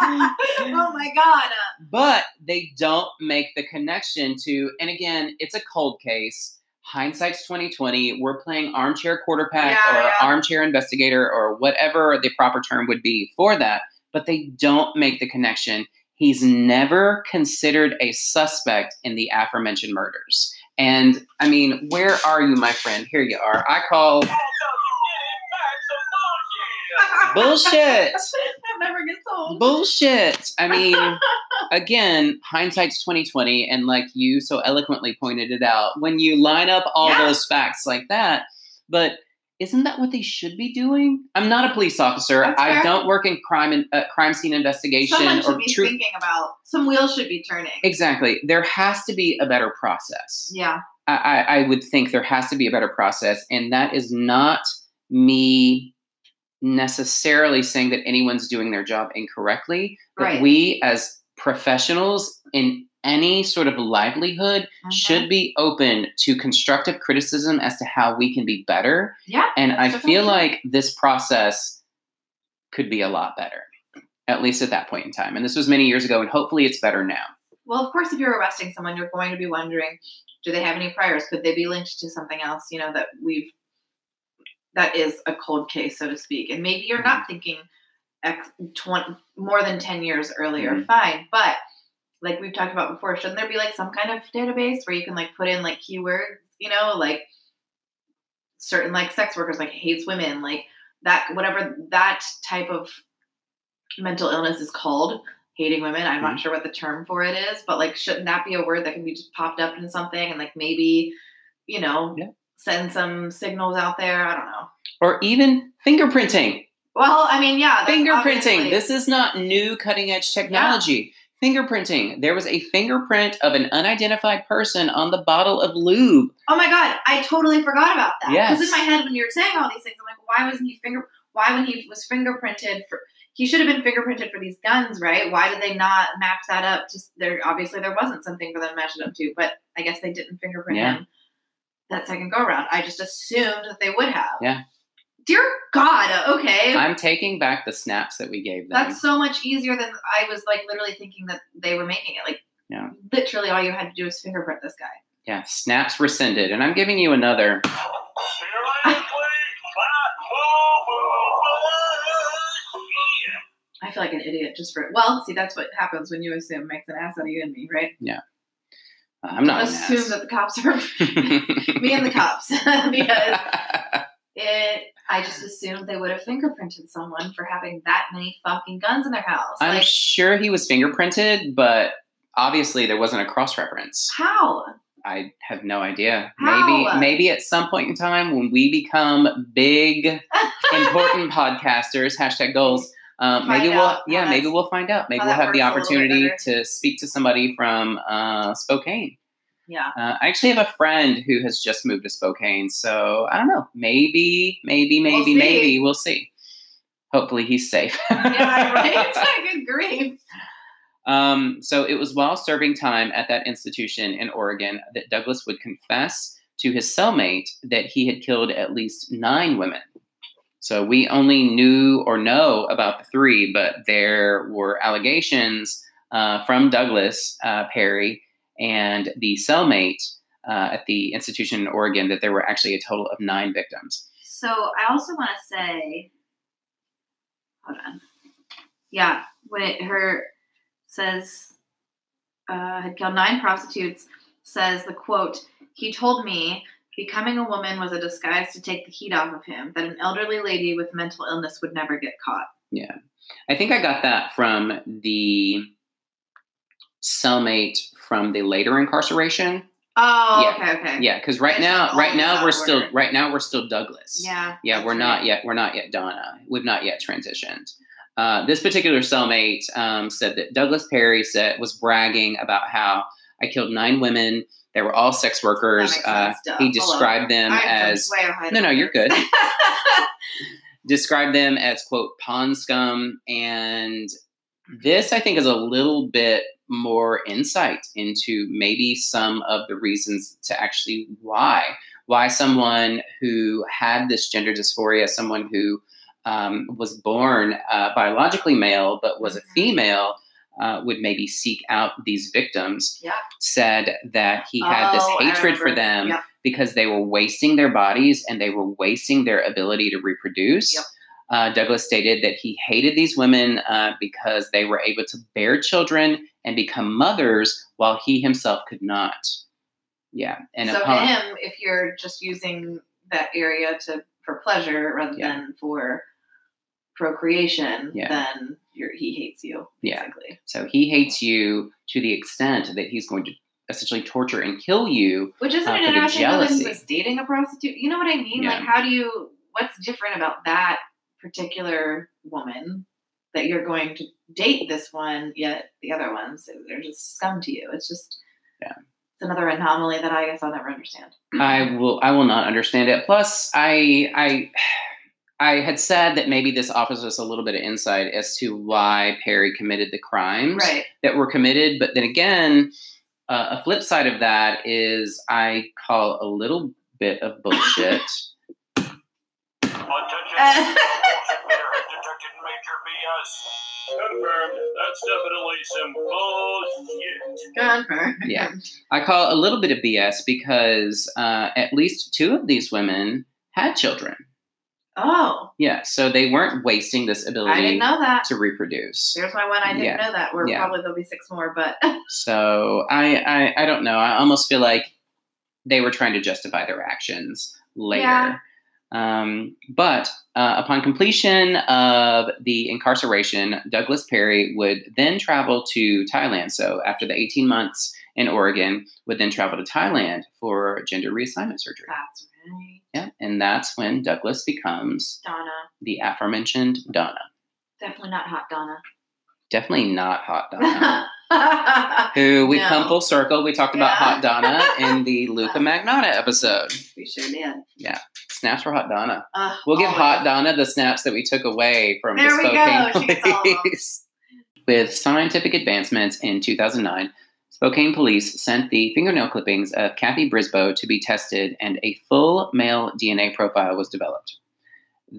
[laughs] oh my god. but they don't make the connection to and again it's a cold case hindsight's 2020 we're playing armchair quarterback Yeah, or yeah. armchair investigator or whatever the proper term would be for that but they don't make the connection. He's never considered a suspect in the aforementioned murders. And i mean where are you my friend? Here you are. I call bullshit [laughs] that never gets old. bullshit. I mean, [laughs] again, hindsight's twenty twenty, and like you so eloquently pointed it out, when you line up all Yeah. those facts like that, but isn't that what they should be doing? I'm not a police officer. That's I fair. don't work in crime and uh, crime scene investigation Someone should or be thinking about some wheels should be turning. Exactly. There has to be a better process. Yeah. I, I, I would think there has to be a better process, and that is not me necessarily saying that anyone's doing their job incorrectly, but Right. we as professionals in any sort of livelihood Mhm. should be open to constructive criticism as to how we can be better. Yeah. And I that's feel like this process could be a lot better, at least at that point in time. And this was many years ago, and hopefully it's better now. Well, of course, if you're arresting someone, you're going to be wondering, do they have any priors? Could they be linked to something else? You know that we've that is a cold case, so to speak. And maybe you're Mm-hmm. not thinking X twenty more than ten years earlier. Mhm. Fine, but like we've talked about before, shouldn't there be like some kind of database where you can like put in like keywords? You know, like certain like sex workers like hates women, like that whatever that type of mental illness is called hating women. I'm Mm-hmm. not sure what the term for it is, but like, shouldn't that be a word that can be just popped up in something and like maybe, you know, Yeah. Send some signals out there? I don't know. Or even fingerprinting. Well, I mean, yeah, fingerprinting. This is not new cutting edge technology. Fingerprinting. There was a fingerprint of an unidentified person on the bottle of lube. Oh my god, I totally forgot about that. Yes. Because in my head, when you were saying all these things, I'm like, why wasn't he finger? Why when he was fingerprinted for? He should have been fingerprinted for these guns, right? Why did they not match that up? Just there, obviously there wasn't something for them to match it up to, but I guess they didn't fingerprint Yeah. him that second go around. I just assumed that they would have. Yeah. Dear God, okay. I'm taking back the snaps that we gave them. That's so much easier than I was like literally thinking that they were making it. Like, Yeah. literally all you had to do was fingerprint this guy. yeah, snaps rescinded. And I'm giving you another. I feel like an idiot just for it. well, see that's what happens when you assume makes an ass out of you and me, right? Uh, I'm not assume ass. that the cops are [laughs] me and the cops [laughs] because [laughs] it I just assumed they would have fingerprinted someone for having that many fucking guns in their house. I'm like sure he was fingerprinted, but obviously there wasn't a cross reference. how? I have no idea. How? Maybe maybe at some point in time when we become big, important podcasters, hashtag goals. Um, maybe we'll yeah maybe we'll find out. Maybe we'll have the works a little bit opportunity to speak to somebody from uh, Spokane. Yeah. Uh, I actually have a friend who has just moved to Spokane, so I don't know. Maybe, maybe, maybe, see. maybe we'll see. Hopefully, he's safe. yeah, right. [laughs] Good grief. Um, so it was while serving time at that institution in Oregon that Douglas would confess to his cellmate that he had killed at least nine women. So we only knew or know about the three, but there were allegations uh, from Douglas uh, Perry and the cellmate uh, at the institution in Oregon that there were actually a total of nine victims. So I also want to say, hold on. Yeah, when it, her says uh, had killed nine prostitutes, says the quote, he told me becoming a woman was a disguise to take the heat off of him, that an elderly lady with mental illness would never get caught. Yeah. I think I got that from the cellmate from the later incarceration. Oh, Yeah. okay, okay. Yeah, because right now, right now we're of still right now we're still Douglas. Yeah. Yeah, we're right. not yet. We're not yet Donna. We've not yet transitioned. Uh, this particular cellmate um, said that Douglas Perry said was bragging about how I killed nine women. They were all sex workers. Uh, he described them I as No, no, you're good. [laughs] described them as quote pond scum and this i think is a little bit more insight into maybe some of the reasons to actually why why someone who had this gender dysphoria someone who um, was born uh, biologically male but was a Mhm. female uh, would maybe seek out these victims Yeah. said that he had this Oh, I hatred for them Yep. because they were wasting their bodies and they were wasting their ability to reproduce. Yep. Uh, Douglas stated that he hated these women uh, because they were able to bear children and become mothers while he himself could not. Yeah, and so upon to him, if you're just using that area to for pleasure rather Yeah. than for procreation, Yeah. then you're, he hates you. Yeah. So he hates you to the extent that he's going to essentially torture and kill you. Which isn't Uh, it for the interesting though that he was dating a prostitute? You know what I mean? Yeah. Like, how do you? What's different about that particular woman that you're going to date this one, yet the other ones they're just scum to you? It's just Yeah. It's another anomaly that I guess I'll never understand. I will I will not understand it. Plus, I I I had said that maybe this offers us a little bit of insight as to why Perry committed the crimes Right. that were committed. But then again, uh, a flip side of that is I call a little bit of bullshit. Attention. Bullshit meter has detected major BS. Confirmed. That's definitely some bullshit. Confirmed. Yeah. I call a little bit of BS because uh, at least two of these women had children. Oh, Yeah, so they weren't wasting this ability I didn't know that. to reproduce. There's my one. I didn't Yeah. know that. Where Yeah. probably there'll be six more, but [laughs] So I, I I don't know. I almost feel like they were trying to justify their actions later. Yeah. Um, but uh, upon completion of the incarceration, Douglas Perry would then travel to Thailand. So after the 18 months in Oregon, would then travel to Thailand for gender reassignment surgery. that's right. Yeah, and that's when Douglas becomes Donna, the aforementioned Donna. definitely not hot Donna. Definitely not hot Donna. [laughs] Who we've No. come full circle. We talked about Hot Donna in the [laughs] Luka Magnotta episode. we sure did. Yeah. Snaps for Hot Donna. Uh, We'll give always. Hot Donna the snaps that we took away from There the we Spokane go. She gets all of them. With scientific advancements in 2009, Spokane police sent the fingernail clippings of Kathy Brisbois to be tested, and a full male DNA profile was developed.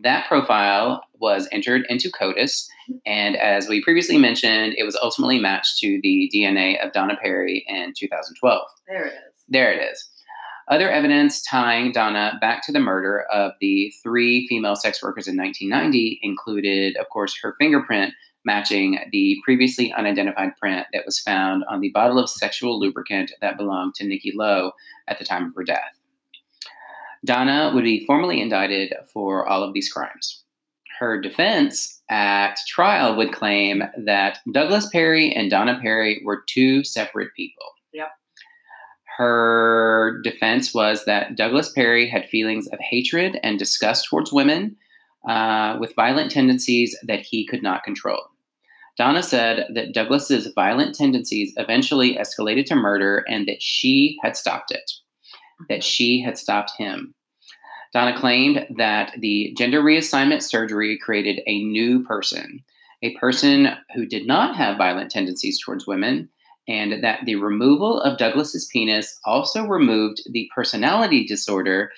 That profile was entered into CODIS, and as we previously mentioned, it was ultimately matched to the DNA of Donna Perry in 2012. There it is. There it is. Other evidence tying Donna back to the murder of the three female sex workers in 1990 included, of course, her fingerprint matching the previously unidentified print that was found on the bottle of sexual lubricant that belonged to Nikki Lowe at the time of her death. Donna would be formally indicted for all of these crimes. Her defense at trial would claim that Douglas Perry and Donna Perry were two separate people. Her defense was that Douglas Perry had feelings of hatred and disgust towards women uh, with violent tendencies that he could not control. Donna said that Douglas's violent tendencies eventually escalated to murder and that she had stopped it, that mm-hmm. she had stopped him. Donna claimed that the gender reassignment surgery created a new person, a person who did not have violent tendencies towards women, and that the removal of Douglas's penis also removed the personality disorder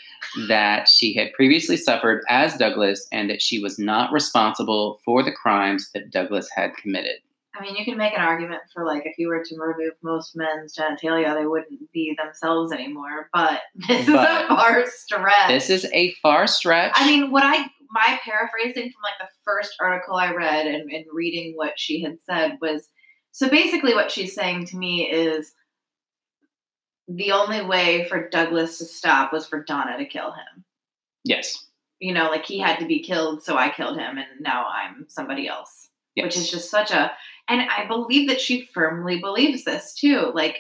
that she had previously suffered as Douglas, and that she was not responsible for the crimes that Douglas had committed. I mean, you can make an argument for like if you were to remove most men's genitalia, they wouldn't be themselves anymore. But [laughs] this But is a far stretch. This is a far stretch. I mean, what I my paraphrasing from like the first article I read and, and reading what she had said was so basically what she's saying to me is the only way for Douglas to stop was for Donna to kill him. yes. You know, like he had to be killed, so I killed him, and now I'm somebody else. Yes. Which is just such a, and I believe that she firmly believes this too. Like,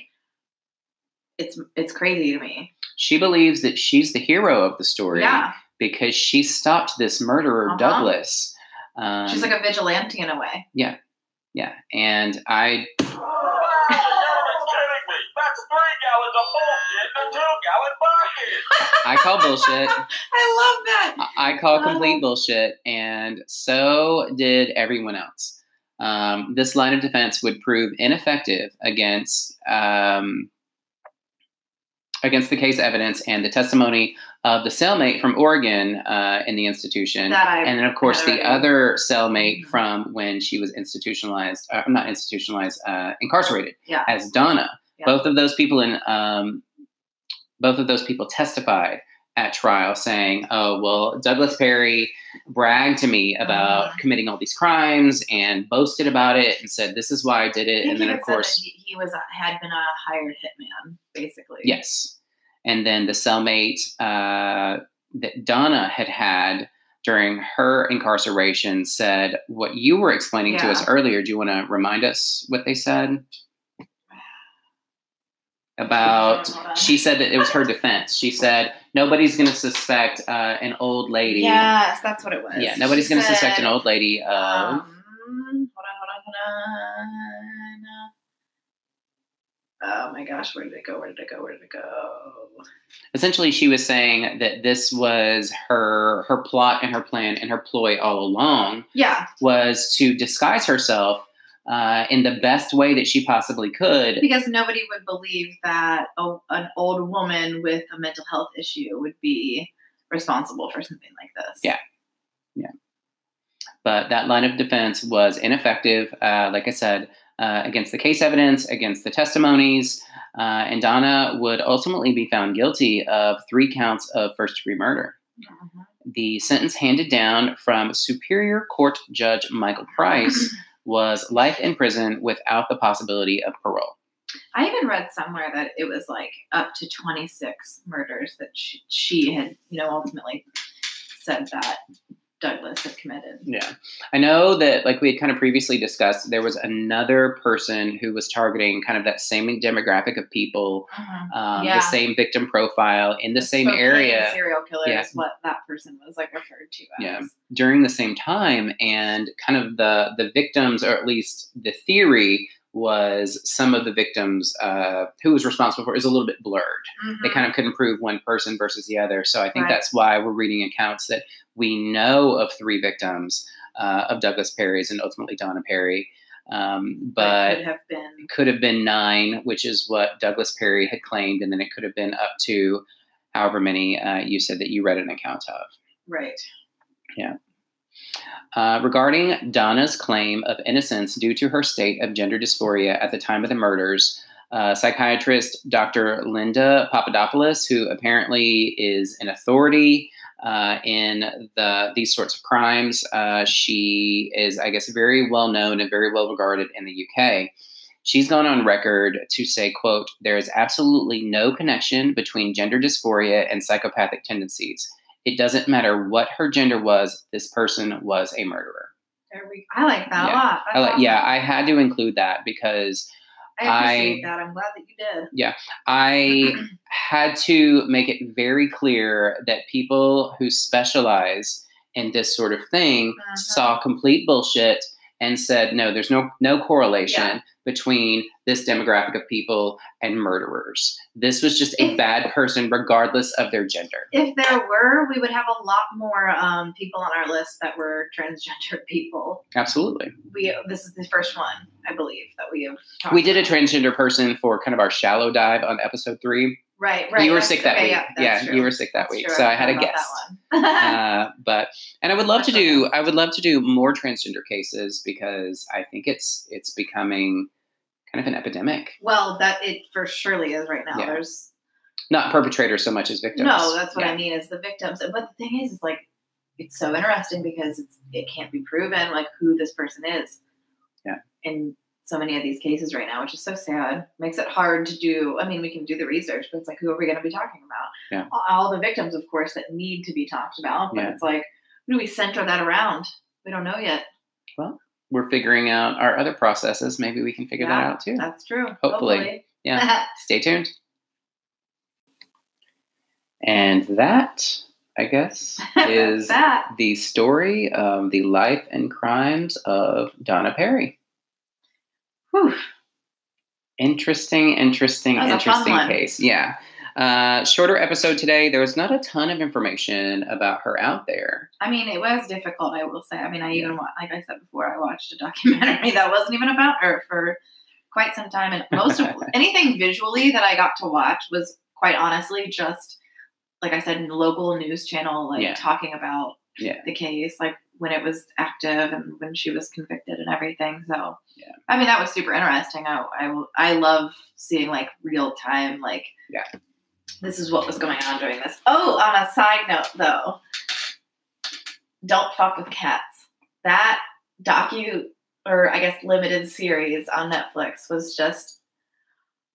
it's it's crazy to me. She believes that she's the hero of the story Yeah, because she stopped this murderer, Uh-huh. Douglas. Um, she's like a vigilante in a way. yeah, and I [laughs] You're kidding me. That's three gallons of bullshit in a two gallon bucket. I call bullshit. [laughs] I love that. I I call complete bullshit, and so did everyone else. Um, this line of defense would prove ineffective against um, against the case evidence and the testimony of the cellmate from Oregon uh, in the institution, I and then of course the other cellmate from when she was institutionalized, uh, not institutionalized, uh, incarcerated Yeah. as Donna. Yeah. Both of those people in um, both of those people testified at trial, saying, "Oh well, Douglas Perry bragged to me about Mhm. committing all these crimes and boasted about it and said this is why I did it." think And then of course, he, he was had been a hired hitman, basically. yes, and then the cellmate uh, that Donna had had during her incarceration said what you were explaining to us earlier. Do you want to remind us what they said? About she said that it was her defense. She said nobody's going to suspect uh, an old lady. Yes, that's what it was. Yeah, nobody's going to suspect an old lady of. Um, hold on, hold on, hold on. Oh my gosh, where did it go? Where did it go? Where did it go? essentially, she was saying that this was her her plot and her plan and her ploy all along Yeah, was to disguise herself uh, in the best way that she possibly could. because nobody would believe that a, an old woman with a mental health issue would be responsible for something like this. Yeah. Yeah. But that line of defense was ineffective, uh, like I said, uh, against the case evidence, against the testimonies, uh, and Donna would ultimately be found guilty of three counts of first degree murder. Mhm. The sentence handed down from Superior Court Judge Michael Price [clears throat] was life in prison without the possibility of parole. I even read somewhere that it was like up to 26 murders that she, she had, you know, ultimately said that Douglas had committed. Yeah. I know that, like we had kind of previously discussed, there was another person who was targeting kind of that same demographic of people, um, Yeah. the same victim profile in the same area Serial killer Yeah. is what that person was like referred to as. Yeah. during the same time. And kind of the, the victims, or at least the theory, was some of the victims uh, who was responsible for it is a little bit blurred. they Mhm. kind of couldn't prove one person versus the other. So I think Right. that's why we're reading accounts that we know of three victims uh, of Douglas Perry's and ultimately Donna Perry. Um, but could have been could have been nine, which is what Douglas Perry had claimed, and then it could have been up to however many uh, you said that you read an account of. right. Uh, regarding Donna's claim of innocence due to her state of gender dysphoria at the time of the murders, uh, psychiatrist Dr. Linda Papadopoulos, who apparently is an authority uh, in the these sorts of crimes, uh, she is, I guess, very well known and very well regarded in the UK. She's gone on record to say, "quote There is absolutely no connection between gender dysphoria and psychopathic tendencies." It doesn't matter what her gender was, this person was a murderer. We, I like that Yeah. a lot. I like, That's yeah. I had to include that because I appreciate I- that. I'm glad that you did. Yeah. I [clears throat] had to make it very clear that people who specialize in this sort of thing Uh-huh. saw complete bullshit and said, no, there's no no correlation between this demographic of people and murderers. This was just a If- bad person, regardless of their gender. If there were, we would have a lot more um, people on our list that were transgender [laughs] people. Absolutely. We this is the first one, I believe, that we have. Talked We did a transgender person for kind of our shallow dive on episode three. Right, right. you were sick that okay, week. Yeah, Yeah, you were sick that That's week. true. So I had a guest. about that one. [laughs] uh, but and I would love to do. I would love to do more transgender cases because I think it's it's becoming kind of an epidemic. well, that it for surely is right now. Yeah. There's Not perpetrators so much as victims. no, that's what Yeah. I mean is the victims. But the thing is, is like it's so interesting because it's it can't be proven like who this person is. Yeah. In so many of these cases right now, which is so sad. Makes it hard to do. I mean, we can do the research, but it's like who are we going to be talking about? Yeah. All, all the victims, of course, that need to be talked about. But Yeah. it's like, who do we center that around? We don't know yet. Well, we're figuring out our other processes. Maybe we can figure that out too. That's true. Hopefully. Yeah. [laughs] Stay tuned. And that, I guess, [laughs] is that. the story of the life and crimes of Donna Perry. Whew. Interesting, interesting, That was a fun interesting case. Yeah. Uh, shorter episode today. There was not a ton of information about her out there. I mean, it was difficult. I will say. I mean, I even like I said before, I watched a documentary [laughs] that wasn't even about her for quite some time, and most of [laughs] anything visually that I got to watch was quite honestly just like I said, in the local news channel, like Yeah. talking about Yeah. the case, like when it was active and when she was convicted and everything. So, Yeah. I mean, that was super interesting. I I, will- I love seeing like real time, like Yeah. this is what was going on during this. Oh, on a side note though, don't fuck with cats. That docu or I guess limited series on Netflix was just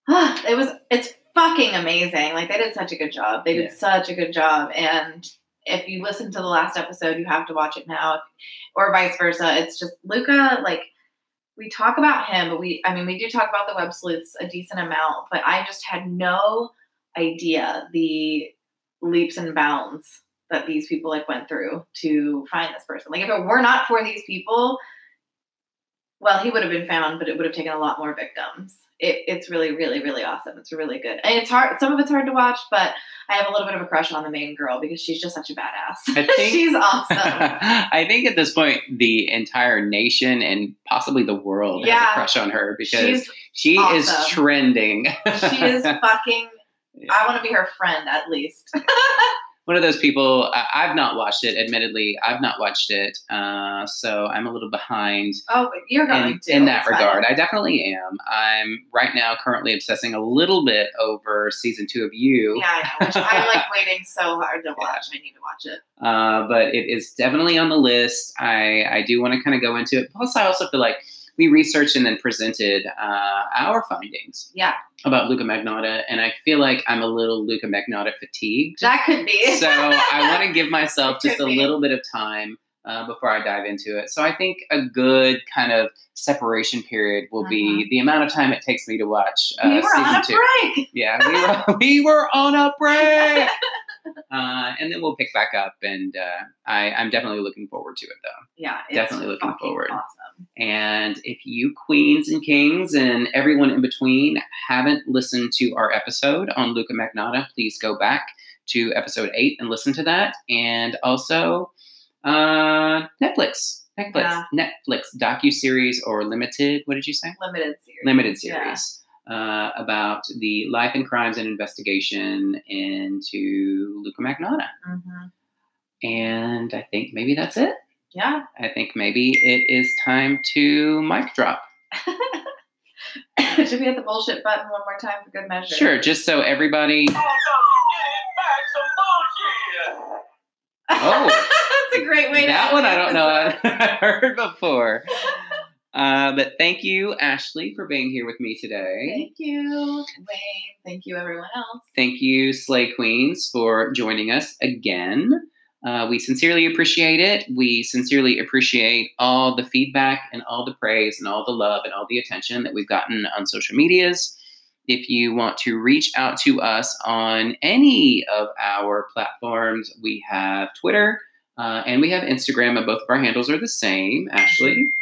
[sighs] it was it's fucking amazing. Like they did such a good job. They did Yeah. such a good job. And if you listen to the last episode, you have to watch it now, or vice versa. It's just Luka. Like we talk about him, but we I mean we do talk about the web sleuths a decent amount. But I just had no idea the leaps and bounds that these people like went through to find this person. Like if it were not for these people, well, he would have been found, but it would have taken a lot more victims. It, it's really, really, really awesome. It's really good, and it's hard. Some of it's hard to watch, but I have a little bit of a crush on the main girl because she's just such a badass. [laughs] Think- she's awesome. [laughs] I think at this point, the entire nation and possibly the world has a crush on her because She's she is trending. she is [laughs] fucking. Yeah. I want to be her friend at least. One of those people. I, I've not watched it. Admittedly, I've not watched it, uh, so I'm a little behind Oh, you're going in, to in that fine. regard. I definitely am. I'm right now currently obsessing a little bit over season two of You. Yeah, I know. Which I'm like [laughs] waiting so hard to watch. I need to watch it. uh, but it is definitely on the list. I, I do want to kind of go into it. Plus, I also feel like we researched and then presented uh, our findings Yeah, about Luka Magnotta, and I feel like I'm a little Luka Magnotta fatigued. that could be. so I [laughs] want to give myself just a be. little bit of time uh, before I dive into it. So I think a good kind of separation period will be the amount of time it takes me to watch uh, Mm-hmm. we were season on a two. break. Yeah, we were [laughs] we were on a break, [laughs] uh, and then we'll pick back up. And uh, I, I'm definitely looking forward to it, though. Yeah, it's Definitely looking forward. Awesome. And if you queens and kings and everyone in between haven't listened to our episode on Luka Magnotta, please go back to episode eight and listen to that. And also uh, Netflix, Netflix, Yeah. Netflix docu series or limited. What did you say? Limited series. Limited Yeah. Series. Uh, about the life and crimes and investigation into Luka Magnotta. hmm And I think maybe that's it. Yeah. I think maybe it is time to mic drop. [laughs] Should we hit the bullshit button one more time for good measure? Sure, just so everybody. Oh, no, get back some bullshit. Oh. [laughs] That's a great way to that one I don't know. I've [laughs] heard before. Uh, but thank you, Ashley, for being here with me today. Thank you, Wayne. Thank you, everyone else. Thank you, Slay Queens, for joining us again. Uh, we sincerely appreciate it. We sincerely appreciate all the feedback and all the praise and all the love and all the attention that we've gotten on social medias. If you want to reach out to us on any of our platforms, we have Twitter uh, and we have Instagram, and both of our handles are the same. Ashley,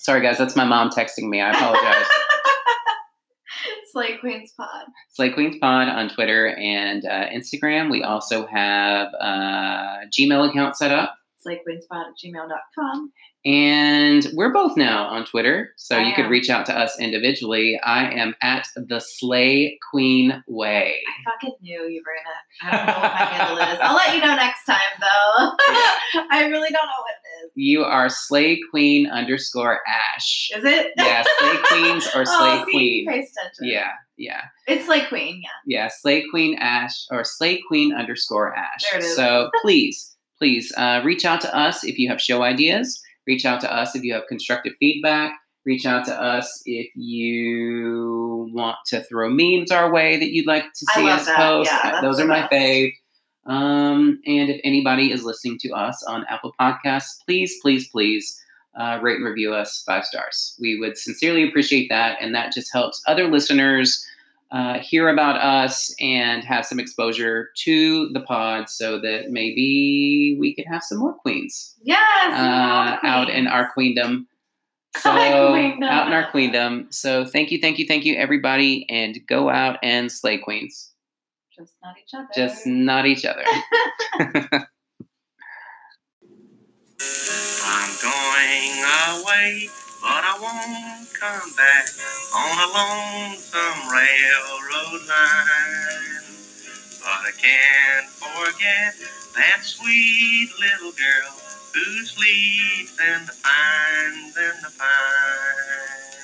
Sorry, guys, that's my mom texting me. I apologize. [laughs] Slay Queens Pod. Slay Queens Pod on Twitter and uh, Instagram. We also have a Gmail account set up. SlayQueenspod at gmail.com. And we're both now on Twitter, so I you could reach out to us individually. I am at the Slay Queen Way. I fucking knew you were gonna. [laughs] I don't know what my handle is. I'll let you know next time, though. [laughs] I really don't know what You are Slay Queen underscore Ash. is. It? Yeah, Slay [laughs] Queens or Slay oh, see, Queen. Pay attention. Yeah, yeah, It's Slay Queen. Yeah. yeah. Slay Queen Ash or Slay Queen underscore Ash. There it is. So please, please uh, reach out to us if you have show ideas. Reach out to us if you have constructive feedback. Reach out to us if you want to throw memes our way that you'd like to see us that. post. Yeah, Those are my best. fave. Um, and if anybody is listening to us on Apple Podcasts, please, please, please uh, rate and review us five stars. We would sincerely appreciate that, and that just helps other listeners uh, hear about us and have some exposure to the pod, so that maybe we could have some more queens Yes. uh, out in our queendom. [laughs] So Queendom. out in our queendom. So thank you, thank you, thank you, everybody, and go out and slay queens. Just not each other. Just not each other. [laughs] I'm going away, but I won't come back on a lonesome railroad line. But I can't forget that sweet little girl who sleeps in the pines in the pines.